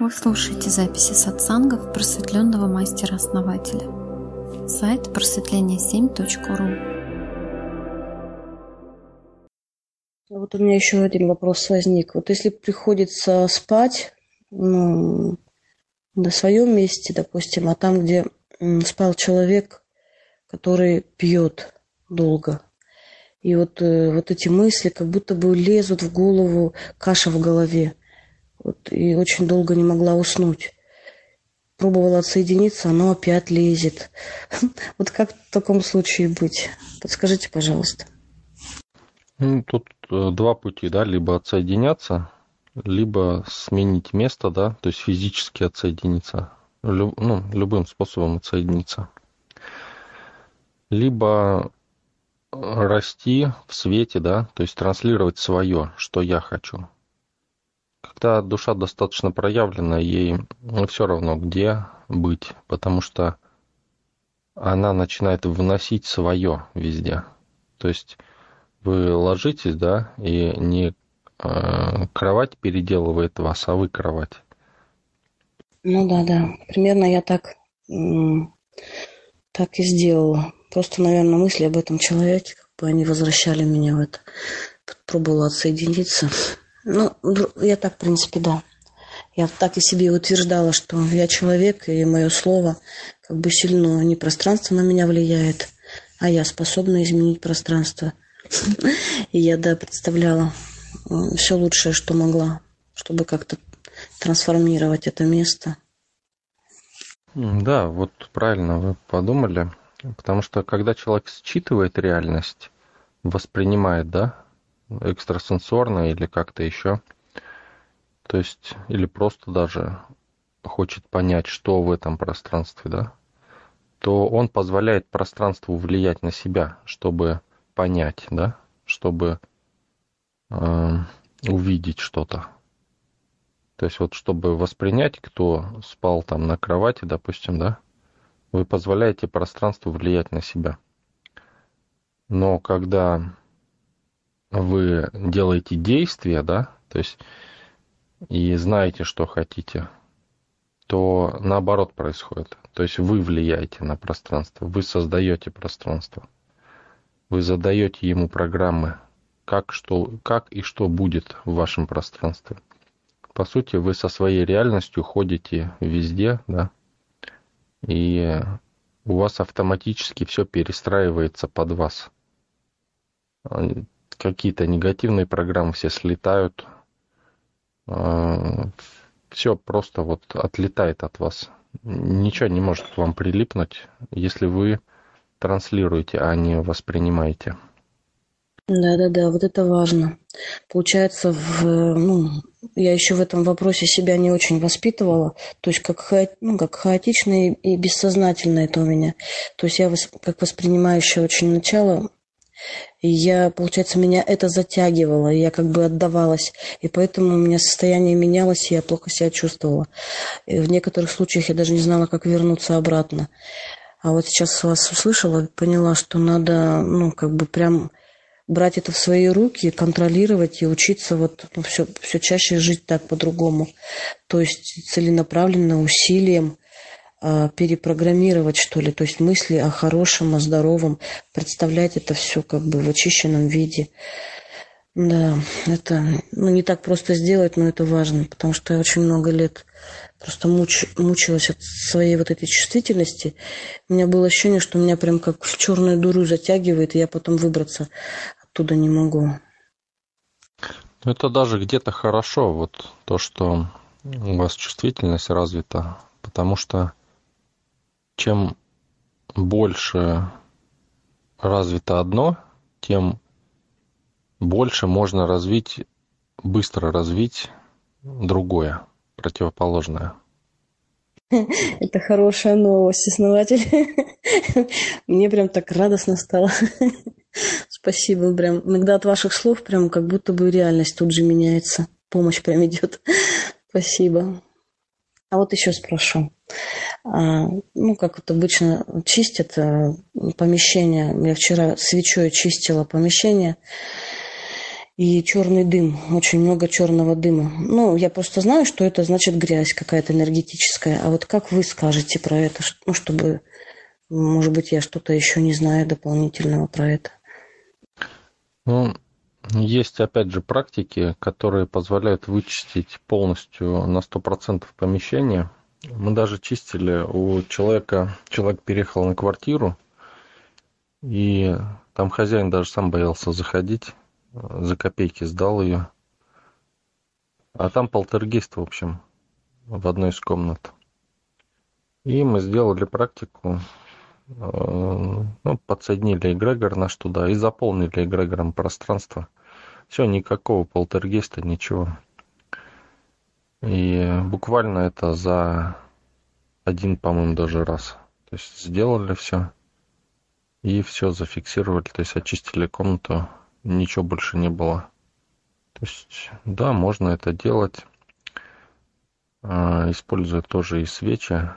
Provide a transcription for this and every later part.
Вы слушаете записи сатсангов просветленного мастера-основателя. Сайт просветление7.ру Вот у меня еще один вопрос возник. Вот если приходится спать ну, на своем месте, допустим, а там, где спал человек, который пьет долго, и вот, э, вот эти мысли как будто бы лезут в голову, каша в голове. Вот, и очень долго не могла уснуть. Пробовала отсоединиться, оно опять лезет. Вот как в таком случае быть? Подскажите, пожалуйста. Ну, тут э, два пути, да, либо отсоединяться, либо сменить место, да, то есть физически отсоединиться, Лю, ну, любым способом отсоединиться. Либо расти в свете, да, то есть транслировать свое, что я хочу. Когда душа достаточно проявлена, ей все равно, где быть, потому что она начинает выносить свое везде. То есть вы ложитесь, да, и не э, кровать переделывает вас, а вы кровать. Ну да, да. Примерно я так, так и сделала. Просто, наверное, мысли об этом человеке, как бы они возвращали меня в это. Пробовала отсоединиться. Ну, я так, в принципе, да. Я так и себе утверждала, что я человек, и мое слово как бы сильно не пространство на меня влияет, а я способна изменить пространство. И я, да, представляла все лучшее, что могла, чтобы как-то трансформировать это место. Да, вот правильно вы подумали. Потому что когда человек считывает реальность, воспринимает, да, экстрасенсорно или как-то еще. То есть, или просто даже хочет понять, что в этом пространстве, да, то он позволяет пространству влиять на себя, чтобы понять, да, чтобы э, увидеть что-то. То есть вот чтобы воспринять, кто спал там на кровати, допустим, да, вы позволяете пространству влиять на себя. Но когда вы делаете действия, да, то есть и знаете, что хотите, то наоборот происходит. То есть вы влияете на пространство, вы создаете пространство, вы задаете ему программы, как, что, как и что будет в вашем пространстве. По сути, вы со своей реальностью ходите везде, да, и у вас автоматически все перестраивается под вас какие-то негативные программы все слетают. А, все просто вот отлетает от вас. Ничего не может к вам прилипнуть, если вы транслируете, а не воспринимаете. Да, да, да, вот это важно. Получается, в, ну, я еще в этом вопросе себя не очень воспитывала, то есть как, ха, ну, как хаотично и, и бессознательно это у меня. То есть я как воспринимающая очень начало я, получается, меня это затягивало, я как бы отдавалась. И поэтому у меня состояние менялось, и я плохо себя чувствовала. И в некоторых случаях я даже не знала, как вернуться обратно. А вот сейчас вас услышала, поняла, что надо, ну, как бы прям брать это в свои руки, контролировать и учиться вот ну, все, все чаще жить так по-другому. То есть целенаправленно, усилием – перепрограммировать, что ли, то есть мысли о хорошем, о здоровом, представлять это все как бы в очищенном виде. Да, это ну, не так просто сделать, но это важно, потому что я очень много лет просто муч, мучилась от своей вот этой чувствительности. У меня было ощущение, что меня прям как в черную дуру затягивает, и я потом выбраться оттуда не могу. Это даже где-то хорошо, вот то, что у вас чувствительность развита, потому что чем больше развито одно, тем больше можно развить, быстро развить другое, противоположное. Это хорошая новость, основатель. Мне прям так радостно стало. Спасибо, прям. Иногда от ваших слов прям как будто бы реальность тут же меняется. Помощь прям идет. Спасибо. А вот еще спрошу. А, ну, как вот обычно чистят э, помещение. Я вчера свечой чистила помещение. и черный дым, очень много черного дыма. Ну, я просто знаю, что это значит грязь какая-то энергетическая. А вот как вы скажете про это, ну, чтобы, может быть, я что-то еще не знаю дополнительного про это? Ну, есть, опять же, практики, которые позволяют вычистить полностью на 100% помещение. Мы даже чистили у человека, человек переехал на квартиру, и там хозяин даже сам боялся заходить, за копейки сдал ее. А там полтергейст, в общем, в одной из комнат. И мы сделали практику, э, ну, подсоединили эгрегор наш туда и заполнили эгрегором пространство. Все, никакого полтергейста, ничего. И буквально это за один, по-моему, даже раз. То есть сделали все и все зафиксировали, то есть очистили комнату, ничего больше не было. То есть, да, можно это делать, а, используя тоже и свечи.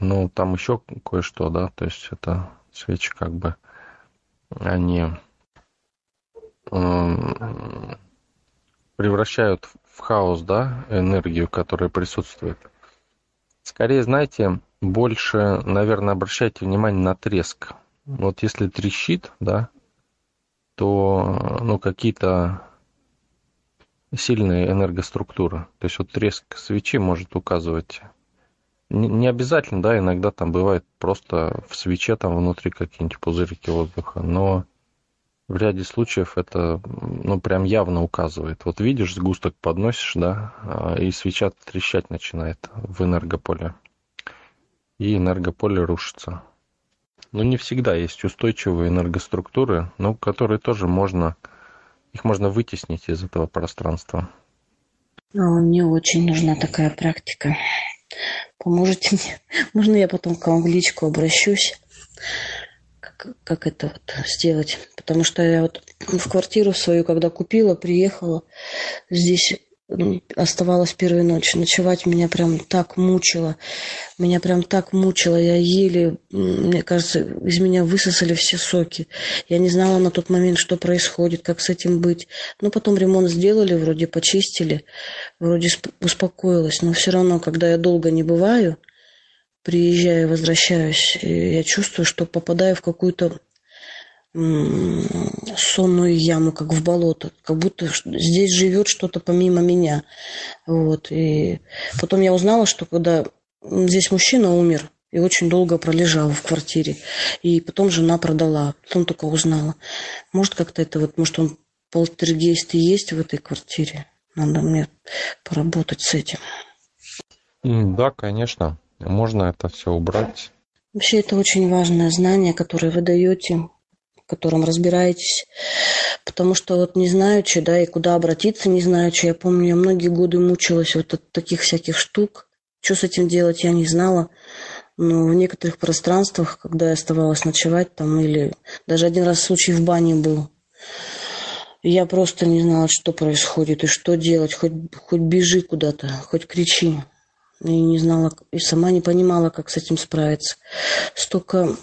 Ну, там еще кое-что, да, то есть это свечи как бы, они превращают в хаос, да, энергию, которая присутствует. Скорее, знаете, больше, наверное, обращайте внимание на треск. Вот если трещит, да, то ну, какие-то сильные энергоструктуры. То есть вот треск свечи может указывать. Не, не обязательно, да, иногда там бывает просто в свече там внутри какие-нибудь пузырики воздуха, но в ряде случаев это ну, прям явно указывает. Вот видишь, сгусток подносишь, да, а, и свеча трещать начинает в энергополе. И энергополе рушится. Но не всегда есть устойчивые энергоструктуры, но которые тоже можно, их можно вытеснить из этого пространства. Ну, мне очень нужна такая практика. Поможете мне? Можно я потом к вам в личку обращусь? Как это вот сделать. Потому что я вот в квартиру свою, когда купила, приехала, здесь оставалась первую ночь. Ночевать меня прям так мучило. Меня прям так мучило. Я еле, мне кажется, из меня высосали все соки. Я не знала на тот момент, что происходит, как с этим быть. Но потом ремонт сделали, вроде почистили, вроде успокоилась. Но все равно, когда я долго не бываю, приезжаю, возвращаюсь, я чувствую, что попадаю в какую-то сонную яму, как в болото, как будто здесь живет что-то помимо меня. Вот. И потом я узнала, что когда здесь мужчина умер, и очень долго пролежал в квартире. И потом жена продала. Потом только узнала. Может, как-то это вот, может, он полтергейст и есть в этой квартире. Надо мне поработать с этим. Да, конечно. Можно это все убрать? Вообще это очень важное знание, которое вы даете, в котором разбираетесь. Потому что вот не знаю, что, да, и куда обратиться, не знаю, что. Я помню, я многие годы мучилась вот от таких всяких штук. Что с этим делать, я не знала. Но в некоторых пространствах, когда я оставалась ночевать там, или даже один раз случай в бане был, я просто не знала, что происходит и что делать. Хоть, хоть бежи куда-то, хоть кричи и не знала, и сама не понимала, как с этим справиться. Столько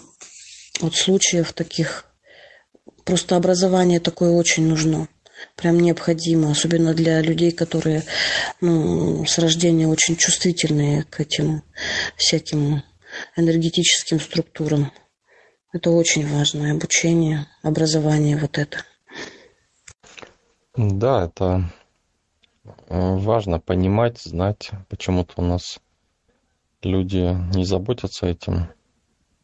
вот случаев таких. Просто образование такое очень нужно. Прям необходимо, особенно для людей, которые ну, с рождения очень чувствительные к этим всяким энергетическим структурам. Это очень важно. Обучение, образование вот это. Да, это важно понимать, знать. Почему-то у нас люди не заботятся этим.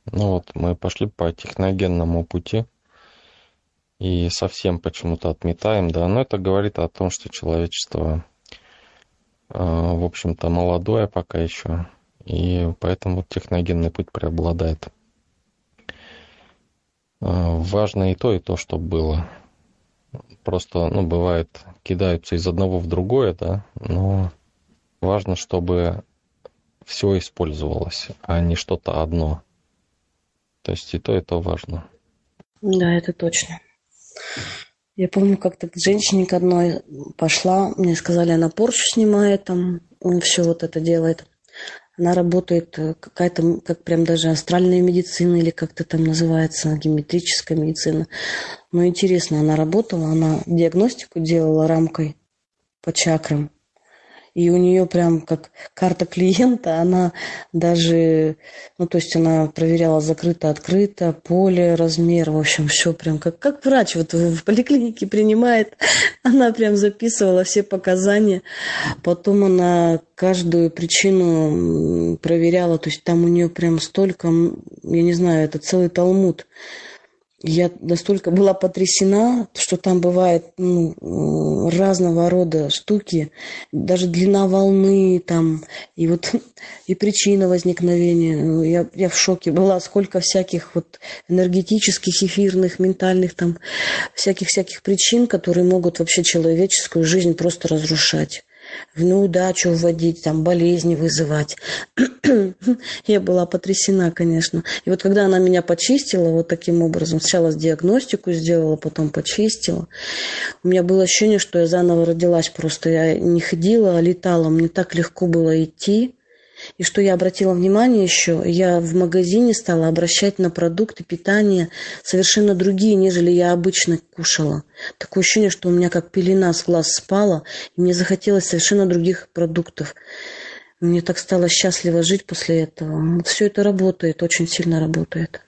Ну вот, мы пошли по техногенному пути и совсем почему-то отметаем, да, но это говорит о том, что человечество, э, в общем-то, молодое пока еще, и поэтому техногенный путь преобладает. Э, важно и то, и то, что было просто, ну, бывает, кидаются из одного в другое, да, но важно, чтобы все использовалось, а не что-то одно. То есть и то, и то важно. Да, это точно. Я помню, как-то к женщине к одной пошла, мне сказали, она порчу снимает, там, все вот это делает. Она работает э, какая-то, как прям даже астральная медицина или как-то там называется, геометрическая медицина. Но интересно, она работала, она диагностику делала рамкой по чакрам. И у нее прям как карта клиента, она даже, ну, то есть она проверяла закрыто-открыто, поле, размер, в общем, все прям как, как врач вот в поликлинике принимает. Она прям записывала все показания. Потом она каждую причину проверяла, то есть там у нее прям столько, я не знаю, это целый талмуд я настолько была потрясена, что там бывает ну, разного рода штуки, даже длина волны там, и вот и причина возникновения. Я, я в шоке была, сколько всяких вот энергетических, эфирных, ментальных там, всяких-всяких причин, которые могут вообще человеческую жизнь просто разрушать в неудачу вводить, там, болезни вызывать. Я была потрясена, конечно. И вот когда она меня почистила вот таким образом, сначала диагностику сделала, потом почистила, у меня было ощущение, что я заново родилась просто. Я не ходила, а летала. Мне так легко было идти. И что я обратила внимание еще, я в магазине стала обращать на продукты питания совершенно другие, нежели я обычно кушала. Такое ощущение, что у меня как пелена с глаз спала, и мне захотелось совершенно других продуктов. Мне так стало счастливо жить после этого. Все это работает, очень сильно работает.